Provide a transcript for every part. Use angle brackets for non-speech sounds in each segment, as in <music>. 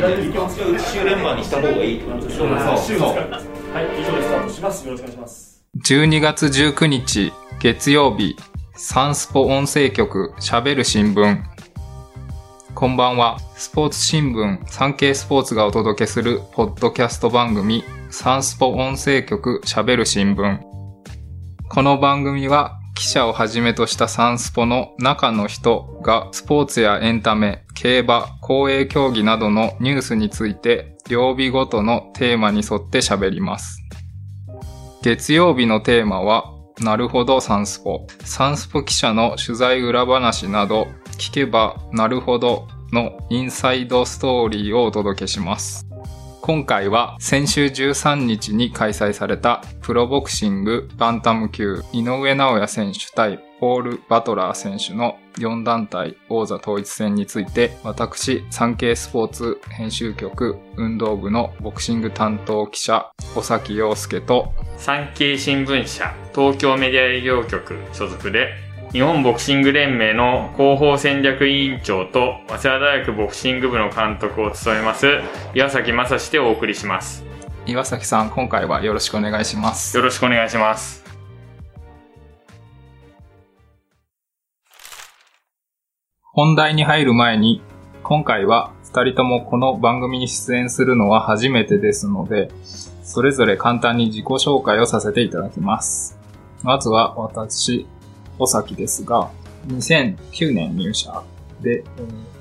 週連番にした方がいいってことでしょそうはい、以上でスタートします。よろしくお願いします。12月19日月曜日サンスポ音声局喋る新聞こんばんはスポーツ新聞産経スポーツがお届けするポッドキャスト番組サンスポ音声局喋る新聞この番組は記者をはじめとしたサンスポの中の人がスポーツやエンタメ、競馬、公営競技などのニュースについて曜日ごとのテーマに沿って喋ります。月曜日のテーマは、なるほどサンスポ。サンスポ記者の取材裏話など、聞けばなるほどのインサイドストーリーをお届けします。今回は先週13日に開催されたプロボクシングバンタム級井上尚弥選手対ポール・バトラー選手の4団体王座統一戦について私産経スポーツ編集局運動部のボクシング担当記者尾崎洋介と産経新聞社東京メディア営業局所属で日本ボクシング連盟の広報戦略委員長と早稲田大学ボクシング部の監督を務めます岩崎正史でお送りします。岩崎さん今回はよろしくお願いします。よろしくお願いします。本題に入る前に今回は2人ともこの番組に出演するのは初めてですのでそれぞれ簡単に自己紹介をさせていただきます。まずは私尾崎ですが2009年入社で、え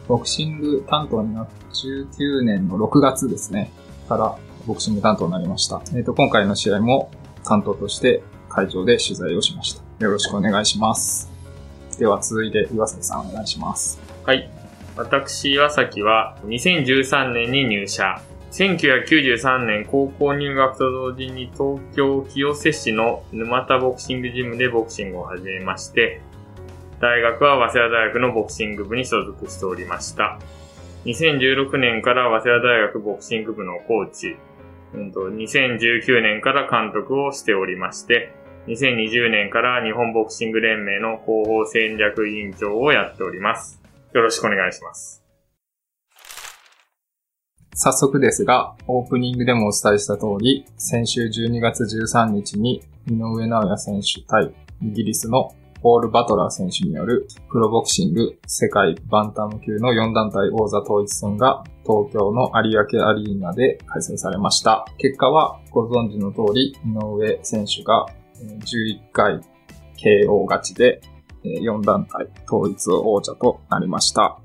ボクシング担当になって19年の6月ですねからボクシング担当になりました。えっ、と、今回の試合も担当として会場で取材をしました。よろしくお願いします。では続いて岩崎さんお願いします。はい私岩崎は2013年に入社1993年高校入学と同時に東京清瀬市の沼田ボクシングジムでボクシングを始めまして大学は早稲田大学のボクシング部に所属しておりました。2016年から早稲田大学ボクシング部のコーチ、2019年から監督をしておりまして、2020年から日本ボクシング連盟の広報戦略委員長をやっております。よろしくお願いします。早速ですが、オープニングでもお伝えした通り、先週12月13日に井上尚弥選手対イギリスのポール・バトラー選手によるプロボクシング世界バンタム級の4団体王座統一戦が東京の有明アリーナで開催されました。結果はご存知の通り、井上選手が11回 KO 勝ちで4団体統一王者となりました。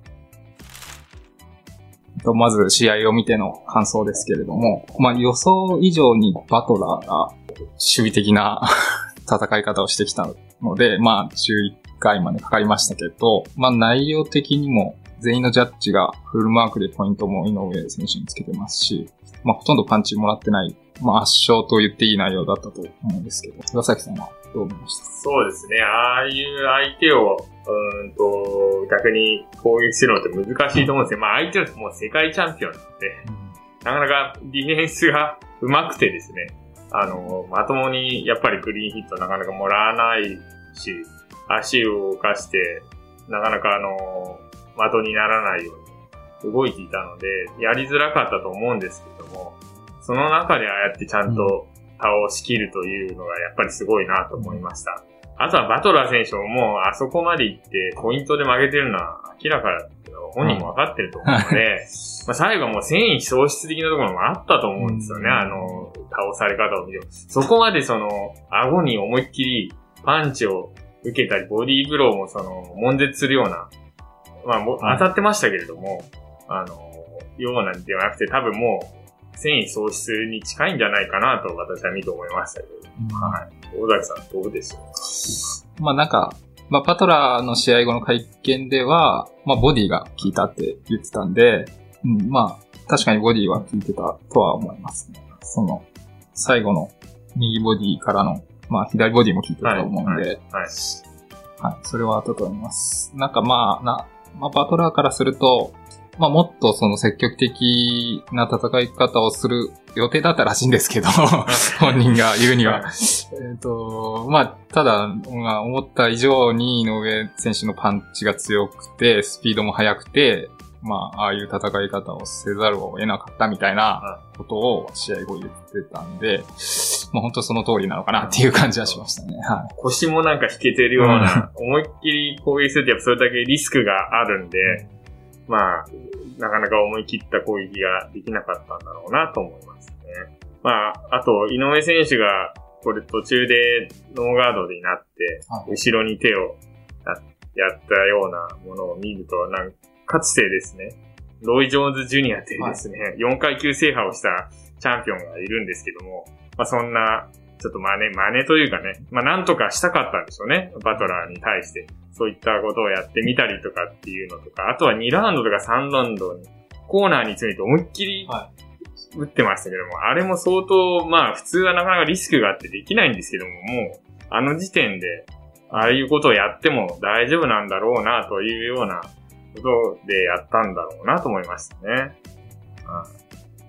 とまず試合を見ての感想ですけれども、まあ予想以上にバトラーが守備的な <laughs> 戦い方をしてきたので、まあ11回までかかりましたけど、まあ内容的にも全員のジャッジがフルマークでポイントも井上選手につけてますし、まあほとんどパンチもらってない、まあ圧勝と言っていい内容だったと思うんですけど、岩崎さんはどう思いました？そうですね。ああいう相手を、うーんと、逆に攻撃するのって難しいと思うんですよ。まあ相手はもう世界チャンピオンなので、なかなかディフェンスが上手くてですね、あの、まともにやっぱりクリーンヒットなかなかもらわないし、足を動かして、なかなかあの、的にならないように動いていたので、やりづらかったと思うんですけども、その中でああやってちゃんと倒しきるというのがやっぱりすごいなと思いました。あとはバトラー選手ももうあそこまで行ってポイントで負けてるのは明らかだけど、本人も分かってると思うので、まあ最後はもう繊維喪失的なところもあったと思うんですよね、うん。あの、倒され方を見ても。そこまでその、顎に思いっきりパンチを受けたり、ボディーブローもその、悶絶するような、まあ当たってましたけれども、あの、ようなんではなくて多分もう、繊維喪失に近いんじゃないかなと私は見て思いましたけど。はい。大崎さんどうでしょうまあなんか、まあパトラーの試合後の会見では、まあボディが効いたって言ってたんで、うん、まあ確かにボディは効いてたとは思いますね。その、最後の右ボディからの、まあ左ボディも効いてたと思うんで、はい。はい、それはあったと思います。なんかまあ、な、まあ、バトラーからすると、まあ、もっとその積極的な戦い方をする予定だったらしいんですけど、<laughs> 本人が言うには。えっと、まあ、ただ、まあ、思った以上に井上選手のパンチが強くて、スピードも速くて、まあ、ああいう戦い方をせざるを得なかったみたいなことを試合後言ってたんで、まあ本当その通りなのかなっていう感じはしましたね。は腰もなんか引けてるような、思いっきり攻撃するとやっぱそれだけリスクがあるんで、まあ、なかなか思い切った攻撃ができなかったんだろうなと思いますね。まあ、あと、井上選手が、これ途中でノーガードになって、はい後ろに手をややったようなものを見ると、なんかつてですね、ロイ・ジョーンズ・ジュニアっていうですね、4階級制覇をしたチャンピオンがいるんですけども、まあそんな、ちょっと真似、真似というかね、まあなんとかしたかったんでしょうね、バトラーに対して。そういったことをやってみたりとかっていうのとか、あとは2ラウンドとか3ラウンドに、コーナーに詰めて思いっきりは打ってましたけども、あれも相当、まあ普通はなかなかリスクがあってできないんですけども、もう、あの時点で、ああいうことをやっても大丈夫なんだろうな、というようなことでやったんだろうなと思いましたね。うん、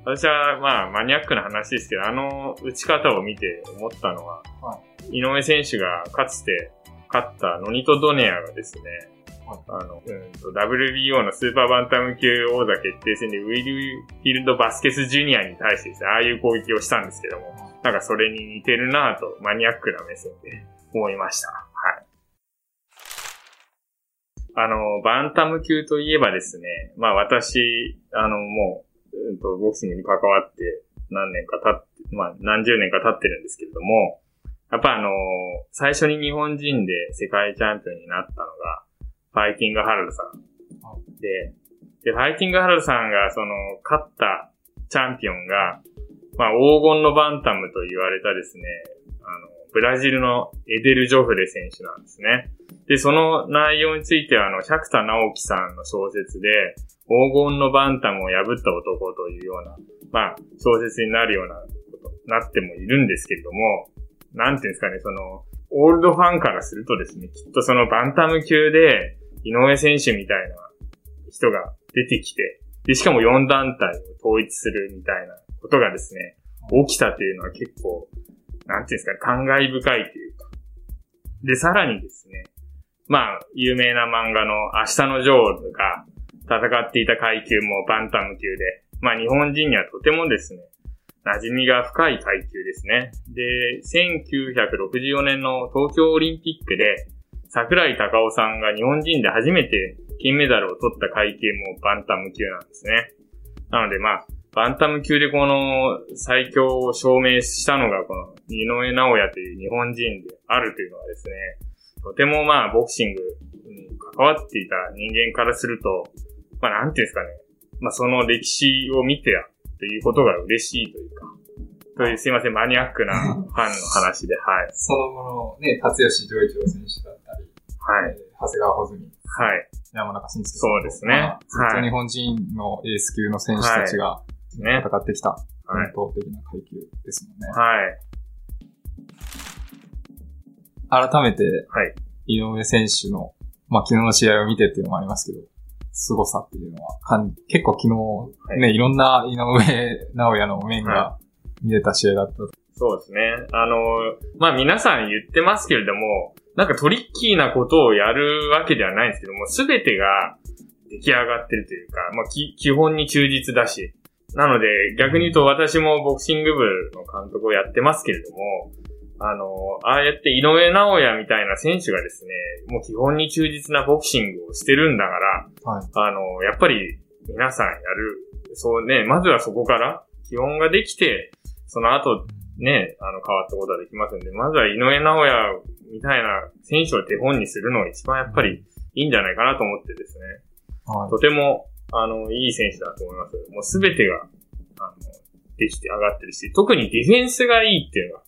私は、まあ、マニアックな話ですけど、あの打ち方を見て思ったのは、は井上選手がかつて勝ったノニト・ドネアがですね、はいあの、うんと、WBO のスーパーバンタム級王座決定戦でウィル・フィルド・バスケス・ジュニアに対してですね、ああいう攻撃をしたんですけども、なんかそれに似てるなぁと、マニアックな目線で思いました。はい。あの、バンタム級といえばですね、まあ私、あの、もう、んと、ボクシングに関わって何年か経って、まあ何十年か経ってるんですけれども、やっぱあの、最初に日本人で世界チャンピオンになったのが、ファイティングハラルさん。で、で、ファイティングハラルさんが、その、勝ったチャンピオンが、まあ、黄金のバンタムと言われたですね、あの、ブラジルのエデル・ジョフレ選手なんですね。で、その内容については、あの、百田直樹さんの小説で、黄金のバンタムを破った男というような、まあ、小説になるようなこと、なってもいるんですけれども、なんていうんですかね、その、オールドファンからするとですね、きっとそのバンタム級で、井上選手みたいな人が出てきて、で、しかも4団体を統一するみたいなことがですね、起きたというのは結構、なんていうんですか、感慨深いというか。で、さらにですね、まあ、有名な漫画の明日のジョーが戦っていた階級もバンタム級で、まあ日本人にはとてもですね、馴染みが深い階級ですね。で、1964年の東京オリンピックで、桜井隆夫さんが日本人で初めて金メダルを取った階級もバンタム級なんですね。なのでまあ、バンタム級でこの最強を証明したのがこの井上直也という日本人であるというのはですね、とてもまあボクシングに関わっていた人間からすると、まあなんていうんですかね、まあその歴史を見てやということが嬉しいというか、というすいません、マニアックなファンの話で、はい。その後のね、辰吉丈一郎選手だったり、はい。えー長谷川穂積、はい。山中慎介さんとそうですねはいと日本人のエース級の選手たちがね。戦ってきたはい。伝統的な階級ですもんね。はい。改めて、はい。井上選手の、まあ昨日の試合を見てっていうのもありますけど、凄さっていうのは結構昨日、ね、い、ろんな井上直也の面がは見れた試合だった。そうですね。あの、まあ皆さん言ってますけれども、なんかトリッキーなことをやるわけではないんですけども、すべてが出来上がってるというか、まあき基本に忠実だし。なので、逆に言うと私もボクシング部の監督をやってますけれども、あの、ああやって井上直也みたいな選手がですね、もう基本に忠実なボクシングをしてるんだから、はい。あの、やっぱり皆さんやる。そうね、まずはそこから基本ができて、その後ね、あの変わったことはできますんで、まずは井上直也みたいな選手を手本にするのが一番やっぱりいいんじゃないかなと思ってですね。はい。とても、あの、いい選手だと思います。もうすべてが、あの、できて上がってるし、特にディフェンスがいいっていうのは、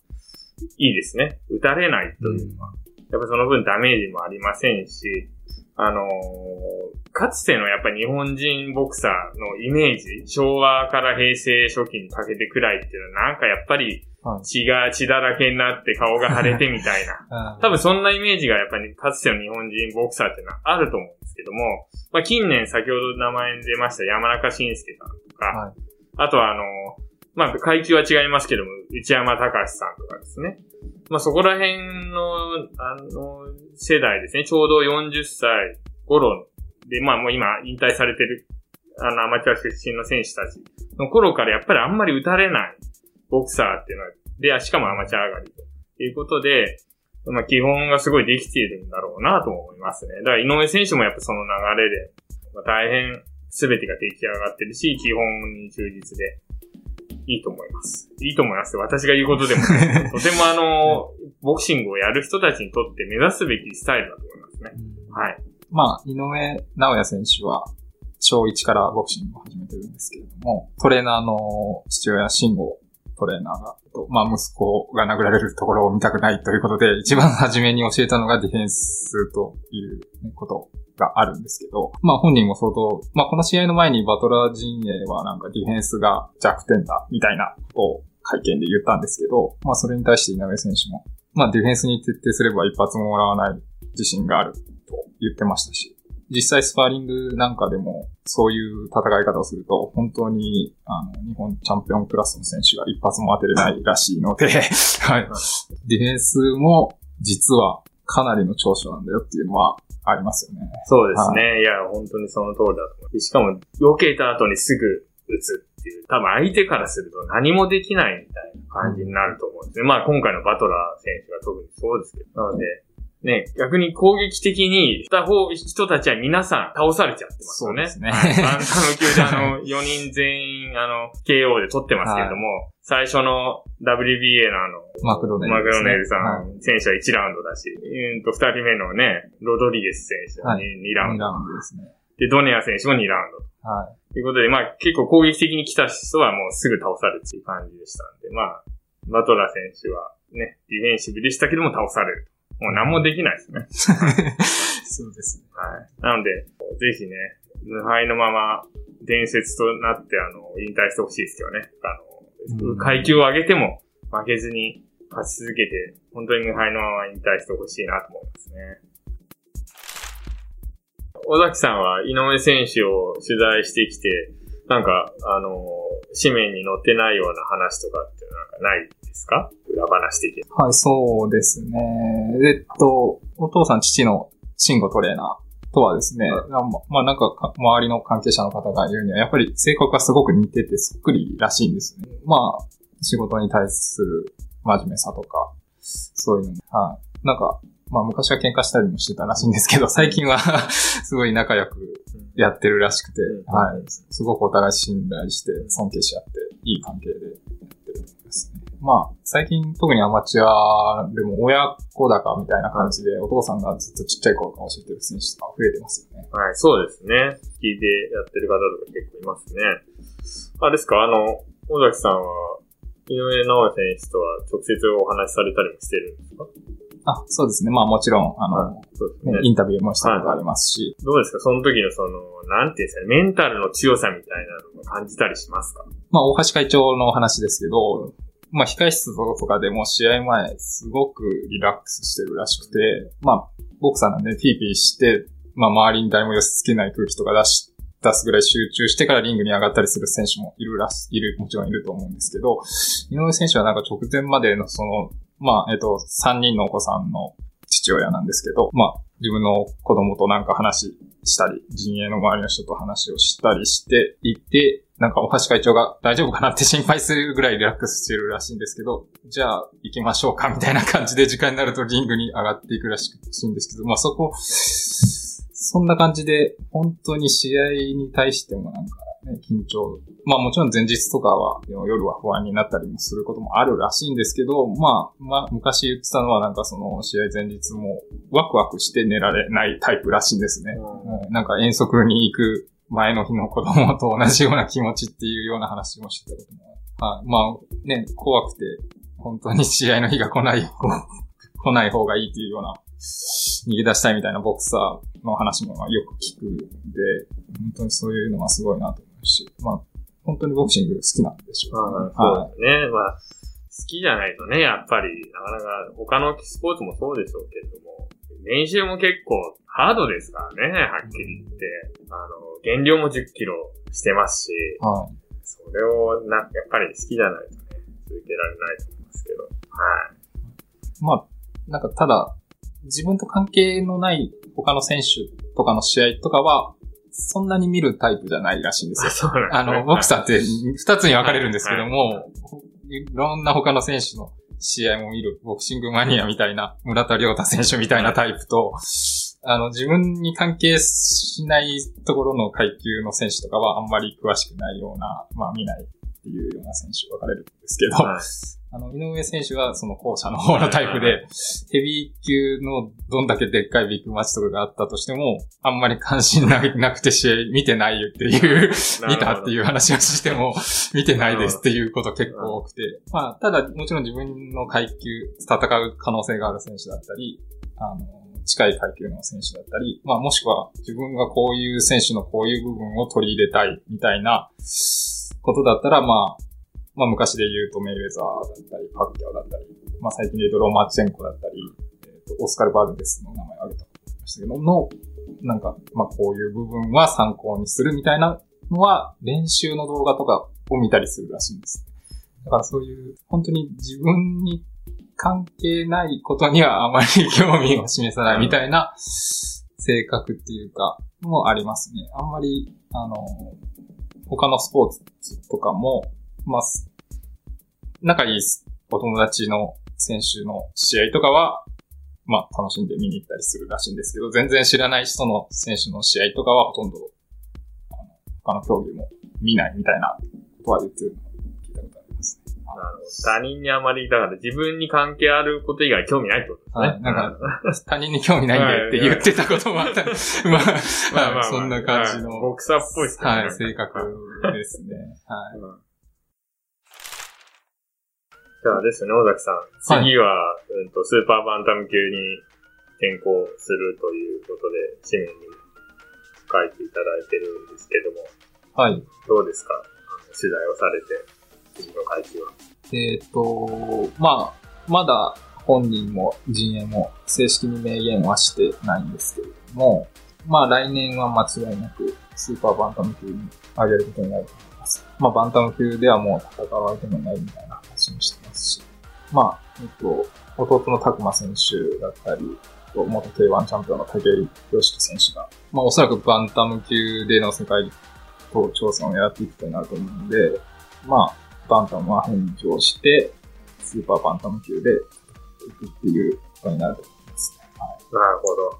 いいですね。打たれないというのは。やっぱその分ダメージもありませんし、あのーかつてのやっぱ日本人ボクサーのイメージ、昭和から平成初期にかけてくらいっていうのはなんかやっぱりはい血が血だらけになって顔が腫れてみたいな。<laughs> うん多分そんなイメージがやっぱりかつての日本人ボクサーっていうのはあると思うんですけども、まあ近年先ほど名前に出ました山中慎介さんとか、はい。あとはあの、まあ階級は違いますけども、内山隆さんとかですね。まあそこら辺の、あの、世代ですね。ちょうど40歳頃で、まあもう今引退されてるあの、アマチュア出身の選手たちの頃からやっぱりあんまり打たれないボクサーっていうのは、で、しかもアマチュア上がりということで、まあ、基本がすごいできているんだろうなと思いますね。だから井上選手もやっぱその流れで、まあ、大変全てが出来上がってるし、基本に忠実で、いいと思います。いいと思います。私が言うことでもない、<laughs> とてもあの、ボクシングをやる人たちにとって目指すべきスタイルだと思いますね。はい。まあ、井上直也選手は、小1からボクシングを始めてるんですけれども、トレーナーの父親、慎吾トレーナーが、まあ、息子が殴られるところを見たくないということで、一番初めに教えたのがディフェンスということがあるんですけど、まあ本人も相当、まあこの試合の前にバトラー陣営はなんかディフェンスが弱点だみたいなことを会見で言ったんですけど、まあそれに対して井上選手も、まあディフェンスに徹底すれば一発ももらわない自信があると言ってましたし、実際スパーリングなんかでもそういう戦い方をすると本当にあの日本チャンピオンクラスの選手が一発も当てれないらしいので、<laughs> はい。ディフェンスも実はかなりの長所なんだよっていうのはありますよね。そうですね。いや、本当にその通りだと思う。しかも、避けた後にすぐ打つっていう、多分相手からすると何もできないみたいな感じになると思うんですね。まあ今回のバトラー選手が特にそうですけど。なので、ね、逆に攻撃的にした方、人たちは皆さん倒されちゃってますよね。そうですねはいあの球であの、<laughs> 4人全員、あの、KO で取ってますけれども、最初の WBA のあの、マクドネル、マクドネルさん、はい選手は1ラウンドだし、うんと、2人目のね、ロドリゲス選手は 2,、はい2ラウンド。二ラウンドですね。で、ドネア選手も2ラウンド。はい。ということで、まあ結構攻撃的に来た人はもうすぐ倒されるっていう感じでしたんで、まあ、バトラー選手はね、ディフェンシブでしたけども倒される。もう何もできないですね。<laughs> そうですね。はい。なので、ぜひね、無敗のまま伝説となって、あの、引退してほしいですよね。あの、うん階級を上げても負けずに勝ち続けて、本当に無敗のまま引退してほしいなと思いますね。尾崎さんは井上選手を取材してきて、なんか、あの、紙面に載ってないような話とかってなんかないですか？裏話的に。はい、そうですね。えっと、お父さん、父の慎吾トレーナーとはですね、はいまあまあなんかか周りの関係者の方が言うには、やっぱり性格がすごく似ててそっくりらしいんですね。まあ、仕事に対する真面目さとか、そういうの。はい。なんか、まあ昔は喧嘩したりもしてたらしいんですけど、最近は <laughs> すごい仲良くやってるらしくて、うんはい。すごくお互い信頼して尊敬し合って、いい関係でやってると思いますね。まあ、最近特にアマチュアでも親子高みたいな感じで、お父さんがずっとちっちゃい頃から教えてる選手とか増えてますよね。はい、そうですね。聞いてやってる方とか結構いますね。あれですか、あの、尾崎さんは、井上直也選手とは直接お話しされたりもしてるんですか？あ、そうですね。まあもちろん、あの、そうですね。ねインタビューもしたことありますし、どうですか？その時のその、なんていうんですかね、メンタルの強さみたいなのを感じたりしますか？まあ大橋会長の話ですけど、まあ控室とかでも試合前すごくリラックスしてるらしくて、まあボクサーなんでピーピーして、まあ周りに誰も寄せ付けない空気とか出し、出すぐらい集中してからリングに上がったりする選手もいるらし、いる、もちろんいると思うんですけど、井上選手はなんか直前までのその、まあ、えっと、3人のお子さんの父親なんですけど、まあ、自分の子供となんか話したり、陣営の周りの人と話をしたりしていて、なんか大橋会長が大丈夫かなって心配するぐらいリラックスしてるらしいんですけど、じゃあ行きましょうかみたいな感じで時間になるとリングに上がっていくらしいんですけど、まあそこ、そんな感じで本当に試合に対してもなんかね、緊張。まあもちろん前日とかは夜は不安になったりもすることもあるらしいんですけど、まあ、まあ昔言ってたのはなんかその試合前日もワクワクして寝られないタイプらしいんですね。うんなんか遠足に行く前の日の子供と同じような気持ちっていうような話もしてたことも。はい。まあね、怖くて、本当に試合の日が来ない、来ない方がいいっていうような、逃げ出したいみたいなボクサーの話もまあよく聞くんで、本当にそういうのはすごいなと思うし、まあ、本当にボクシング好きなんでしょうね。ね。まあ、好きじゃないとね、やっぱり、なかなか他のスポーツもそうでしょうけれども、練習も結構ハードですからね、はっきり言って。あの、減量も10キロしてますし、はい。それをな、やっぱり好きじゃないとね、続けられないと思いますけど。はい。まあ、なんかただ、自分と関係のない他の選手とかの試合とかは、そんなに見るタイプじゃないらしいんですよ。そうなんですねあの、ボクサーって二つに分かれるんですけども、いろんな他の選手の試合も見る、ボクシングマニアみたいな、村田亮太選手みたいなタイプと、あの、自分に関係しないところの階級の選手とかはあんまり詳しくないような、まあ見ないっていうような選手分かれるんですけど、はいあの、井上選手はその後者の方のタイプで、ヘビー級のどんだけでっかいビッグマッチとかがあったとしても、あんまり関心ななくて試合見てないよっていう、見たっていう話をしても、見てないですっていうこと結構多くて、まあ、ただもちろん自分の階級、戦う可能性がある選手だったり、あの、近い階級の選手だったり、まあもしくは自分がこういう選手のこういう部分を取り入れたいみたいなことだったら、まあ、まあ昔で言うとメイウェザーだったり、パッキャオだったり、まあ最近で言うとロマチェンコだったり、えーとオスカル・バルデスの名前を挙げたことありましたけど、の、なんか、まあこういう部分は参考にするみたいなのは、練習の動画とかを見たりするらしいんです。だからそういう、本当に自分に関係ないことにはあまり <laughs> 興味を示さないみたいな性格っていうか、もありますね。あんまり、あの、他のスポーツとかも、まあ、仲いいお友達の選手の試合とかは、まあ、楽しんで見に行ったりするらしいんですけど、全然知らない人の選手の試合とかはほとんど、あの他の競技も見ないみたいなことは言ってるのを聞いたことありますね。なるほど他人にあまり、だから自分に関係あること以外興味ないってことですね。はいなんか他人に興味ないんでって言ってたこともあった。<laughs> まあ、まあまあ <laughs> まあ、そんな感じの、はいボクサーっぽいですね。はい、性格ですね。はい。うんじゃあですね、尾崎さん。次は、うんと、スーパーバンタム級に転向するということで、紙面に書いていただいてるんですけども、はい。どうですか？取材をされて、次の会期は。えっ、と、まあ、まだ本人も陣営も正式に明言はしてないんですけれども、まあ来年は間違いなくスーパーバンタム級に上げることになると思います。まあバンタム級ではもう戦う相手もいないみたいな話もしてますし、まあ、えっと、弟の拓磨選手だったり、元 K1 チャンピオンの武井良樹選手が、まあおそらくバンタム級での世界と挑戦を狙っていくことになると思うんで、まあ、バンタムは返上して、スーパーバンタム級でいくっていうことになると思いますね。はいなるほど。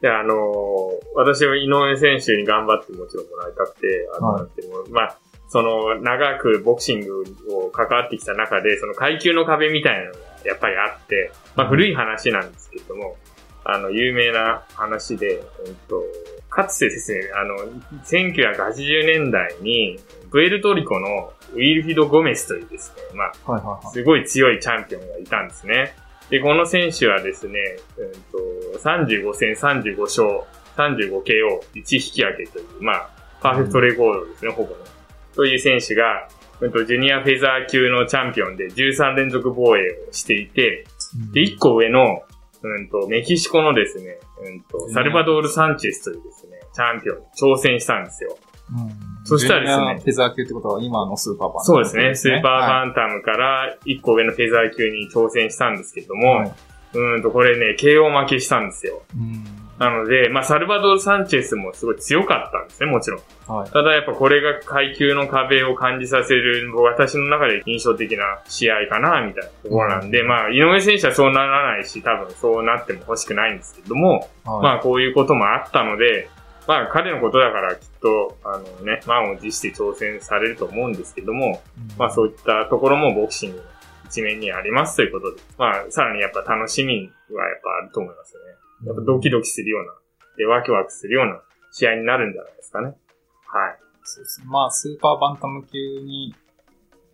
で、あのー私は井上選手に頑張ってもちろんもらいたくて、あの、はいなんていうのまあ、その、長くボクシングを関わってきた中で、その階級の壁みたいなのがやっぱりあって、まあ古い話なんですけれども、あの、有名な話で、えっと、かつてですね、あの、1980年代に、プエルトリコのウィルフィド・ゴメスというですね、まあ、はいはいはい。すごい強いチャンピオンがいたんですね。で、この選手はですね、うんと、35戦35勝、35KO、1引き分けという、まあ、パーフェクトレコードですね、ほぼね。という選手が、うんと、ジュニアフェザー級のチャンピオンで13連続防衛をしていて、で、1個上の、うんと、メキシコのですね、うんと、サルバドール・サンチェスというですね、チャンピオンに挑戦したんですよ。うんそしたらですねフェザー級ってことは今のスーパーバンタムそうですね。スーパーンバンタムから1個上のフェザー級に挑戦したんですけども、はい、うーんと、これね、KO 負けしたんですよ。うんなので、まあ、サルバドール・サンチェスもすごい強かったんですね、もちろん。はい。ただやっぱこれが階級の壁を感じさせる、私の中で印象的な試合かな、みたいなところなんで、まあ、井上選手はそうならないし、多分そうなっても欲しくないんですけども、はいまあ、こういうこともあったので、まあ、彼のことだからきっと、あのね、満を持して挑戦されると思うんですけども、まあそういったところもボクシングの一面にありますということで、まあさらにやっぱ楽しみはやっぱあると思いますよね。やっぱドキドキするような、で、ワクワクするような試合になるんじゃないですかね。はい。そうですね。まあ、スーパーバンタム級に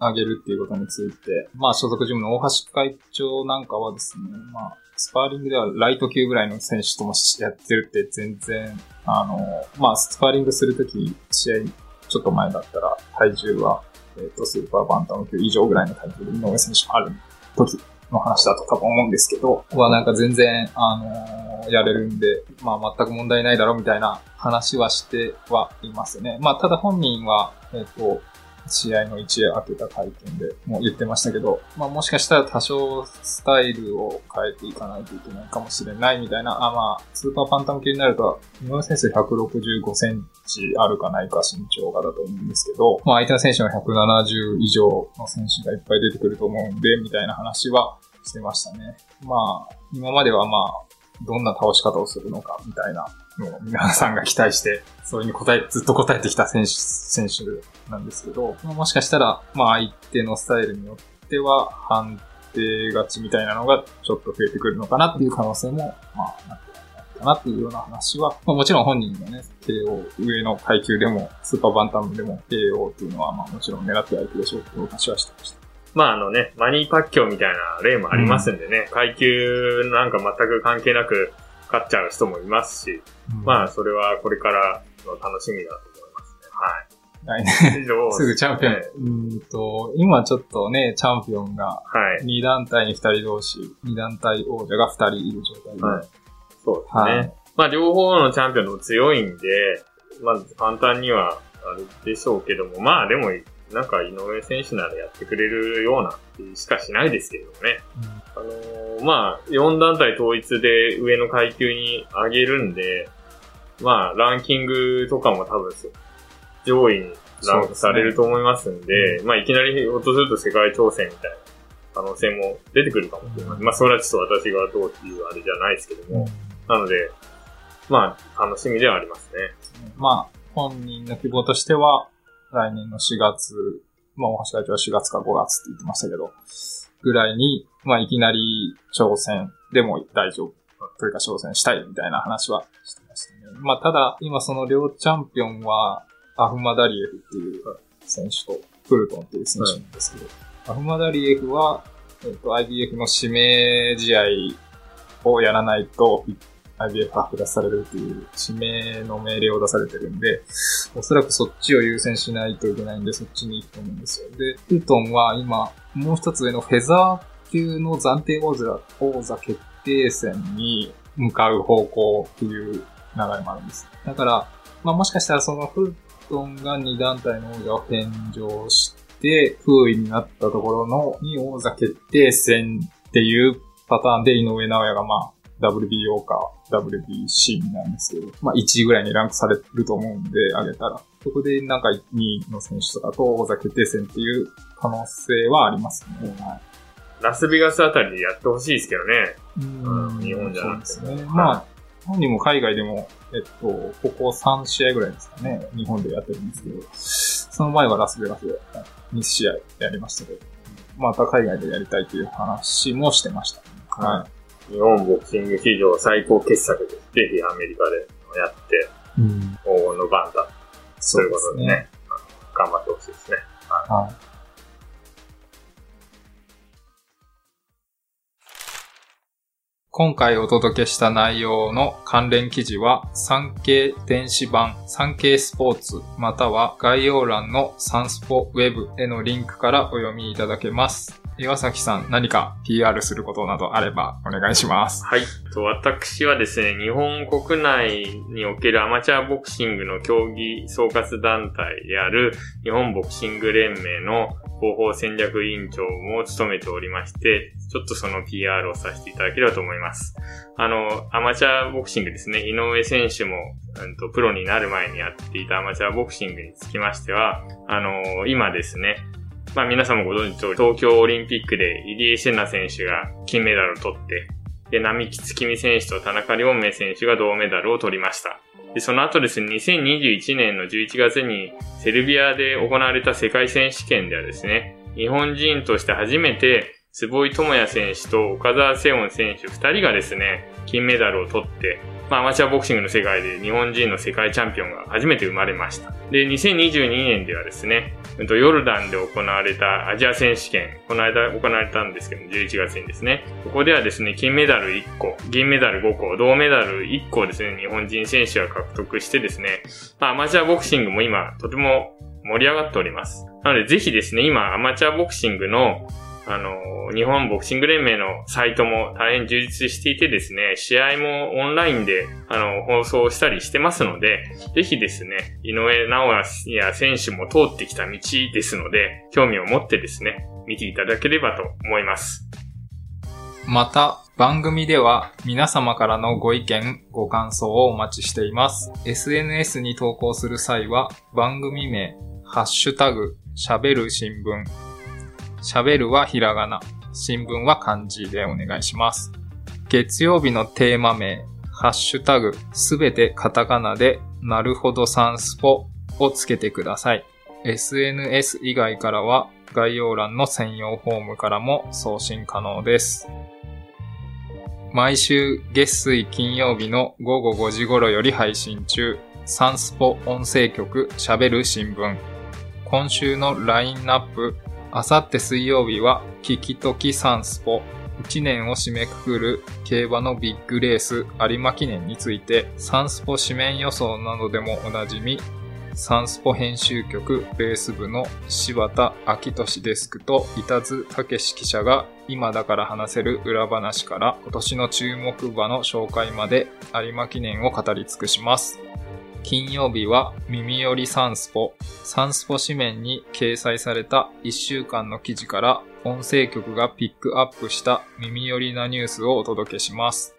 上げるっていうことについて、まあ、所属ジムの大橋会長なんかはですね、まあ、スパーリングではライト級ぐらいの選手ともやってるって全然、あの、まあ、スパーリングするとき、試合ちょっと前だったら、体重は、えっ、と、スーパーバンタム級以上ぐらいの体重で井上選手ある時の話だと多分思うんですけど、はなんか全然、あのやれるんで、まあ全く問題ないだろうみたいな話はしてはいますね。まあただ本人は、えっ、と、試合の一夜明けた会見でもう言ってましたけど、まあもしかしたら多少スタイルを変えていかないといけないかもしれないみたいな、あまあ、スーパーパンタム級になると、井上選手165センチあるかないか身長がだと思うんですけど、まあ相手の選手が170以上の選手がいっぱい出てくると思うんで、みたいな話はしてましたね。まあ、今まではまあ、どんな倒し方をするのか、みたいなのを皆さんが期待して、それに答え、ずっと答えてきた選手、選手なんですけど、もしかしたら、まあ相手のスタイルによっては判定勝ちみたいなのがちょっと増えてくるのかなっていう可能性も、まあ、なってないかなっていうような話は、まあもちろん本人がね、KO、上の階級でも、スーパーバンタムでも KO っていうのは、まあもちろん狙ってはいくでしょうっていう話はしてました。まああのね、マニーパッキョみたいな例もありますんでね、階級なんか全く関係なく勝っちゃう人もいますし、まあそれはこれからの楽しみだと思いますね。はい。来年、以上、すぐチャンピオン。ねうーんと、今ちょっとね、チャンピオンがはい。2団体に2人同士、2団体王者が2人いる状態で。はいそうですね。はいまあ両方のチャンピオンの強いんで、まず簡単にはあるでしょうけども、まあでも、なんか井上選手ならやってくれるような気しかしないですけどね。あのーまあ、4団体統一で上の階級に上げるんで、まあ、ランキングとかも多分上位にランクされると思いますんで、まあ、いきなり落とすると世界挑戦みたいな可能性も出てくるかもしれない。まあ、それはちょっと私がどうっていうあれじゃないですけども、なので、まあ、楽しみではありますね。まあ、本人の希望としては、来年の4月、まあ、大橋会長は4月か5月って言ってましたけど、ぐらいに、まあ、いきなり挑戦でも大丈夫。というか挑戦したいみたいな話はしてましたね。まあ、ただ、今その両チャンピオンは、アフマダリエフっていう選手と、フルトンっていう選手なんですけど、アフマダリエフは、えっと、IBF の指名試合をやらないと、IBF が下されるっていう指名の命令を出されてるんで、おそらくそっちを優先しないといけないんで、そっちに行くと思うんですよ。で、フルトンは今、もう一つ上のフェザー級の暫定王座、王座決定戦に向かう方向っていう流れもあるんです。だから、まあもしかしたらそのフルトンが2団体の王者を返上して、封位になったところの2王座決定戦っていうパターンで井上直也がまあ WBO か WBC なんですけど、まあ1位ぐらいにランクされると思うんで、上げたら。そこでなんか2位の選手とかと王座決定戦っていう可能性はありますね。はいラスベガスあたりでやってほしいですけどね。うん日本じゃなくてそうですね。まあ、本人も海外でも、えっと、ここ3試合ぐらいですかね、日本でやってるんですけど、その前はラスベガスで2試合やりましたけど、また海外でやりたいという話もしてました、ね。はい。日本ボクシング史上最高傑作です。ぜひアメリカでやって、うん。黄金のバンタそということでね、頑張ってほしいですね。はい。今回お届けした内容の関連記事は、産経電子版、産経スポーツ、または概要欄のサンスポウェブへのリンクからお読みいただけます。岩崎さん、何か PR することなどあればお願いします。はい。私はですね、日本国内におけるアマチュアボクシングの競技総括団体である日本ボクシング連盟の広報戦略委員長も務めておりまして、ちょっとその PR をさせていただければと思います。あの、アマチュアボクシングですね、井上選手も、うんと、プロになる前にやっていたアマチュアボクシングにつきましては、あの、今ですね、まあ皆さんもご存知通り、東京オリンピックで入江聖奈選手が金メダルを取って、で、並木月見選手と田中亮明選手が銅メダルを取りました。で、その後ですね、2021年の11月にセルビアで行われた世界選手権ではですね、日本人として初めて坪井智也選手と岡澤セオン選手2人がですね、金メダルを取って、まあ、アマチュアボクシングの世界で日本人の世界チャンピオンが初めて生まれました。で、2022年ではですね、ヨルダンで行われたアジア選手権、この間行われたんですけど、11月にですね、ここではですね、金メダル1個、銀メダル5個、銅メダル1個ですね、日本人選手が獲得してですね、まあ、アマチュアボクシングも今、とても盛り上がっております。なので、ぜひですね、今、アマチュアボクシングのあの、日本ボクシング連盟のサイトも大変充実していてですね、試合もオンラインで、あの、放送したりしてますので、ぜひですね、井上直也選手も通ってきた道ですので、興味を持ってですね、見ていただければと思います。また、番組では皆様からのご意見、ご感想をお待ちしています。SNS に投稿する際は、番組名、ハッシュタグ、喋る新聞。喋るはひらがな、新聞は漢字でお願いします。月曜日のテーマ名、ハッシュタグ、すべてカタカナで、なるほどサンスポをつけてください。SNS 以外からは概要欄の専用フォームからも送信可能です。毎週月水金曜日の午後5時頃より配信中、サンスポ音声局喋る新聞。今週のラインナップ、あさって水曜日は、キキトキサンスポ。1年を締めくくる競馬のビッグレース有馬記念について、サンスポ紙面予想などでもおなじみ、サンスポ編集局ベース部の柴田明俊デスクと板津武史記者が今だから話せる裏話から今年の注目馬の紹介まで有馬記念を語り尽くします。金曜日は耳寄りサンスポ、サンスポ紙面に掲載された1週間の記事から音声局がピックアップした耳寄りなニュースをお届けします。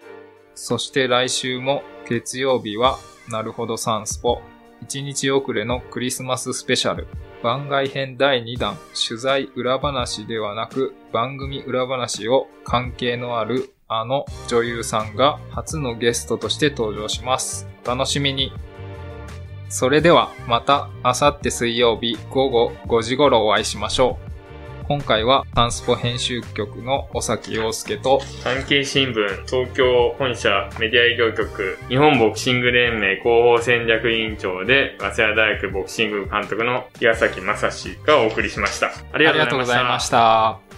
そして来週も月曜日はなるほどサンスポ、1日遅れのクリスマススペシャル。番外編第2弾、取材裏話ではなく、番組裏話を関係のあるあの女優さんが初のゲストとして登場します。お楽しみに。それではまたあさって水曜日午後5時頃お会いしましょう。今回はタンスポ編集局の尾崎洋介と産経新聞東京本社メディア営業局日本ボクシング連盟広報戦略委員長で早稲田大学ボクシング監督の岩崎正史がお送りしました。ありがとうございました。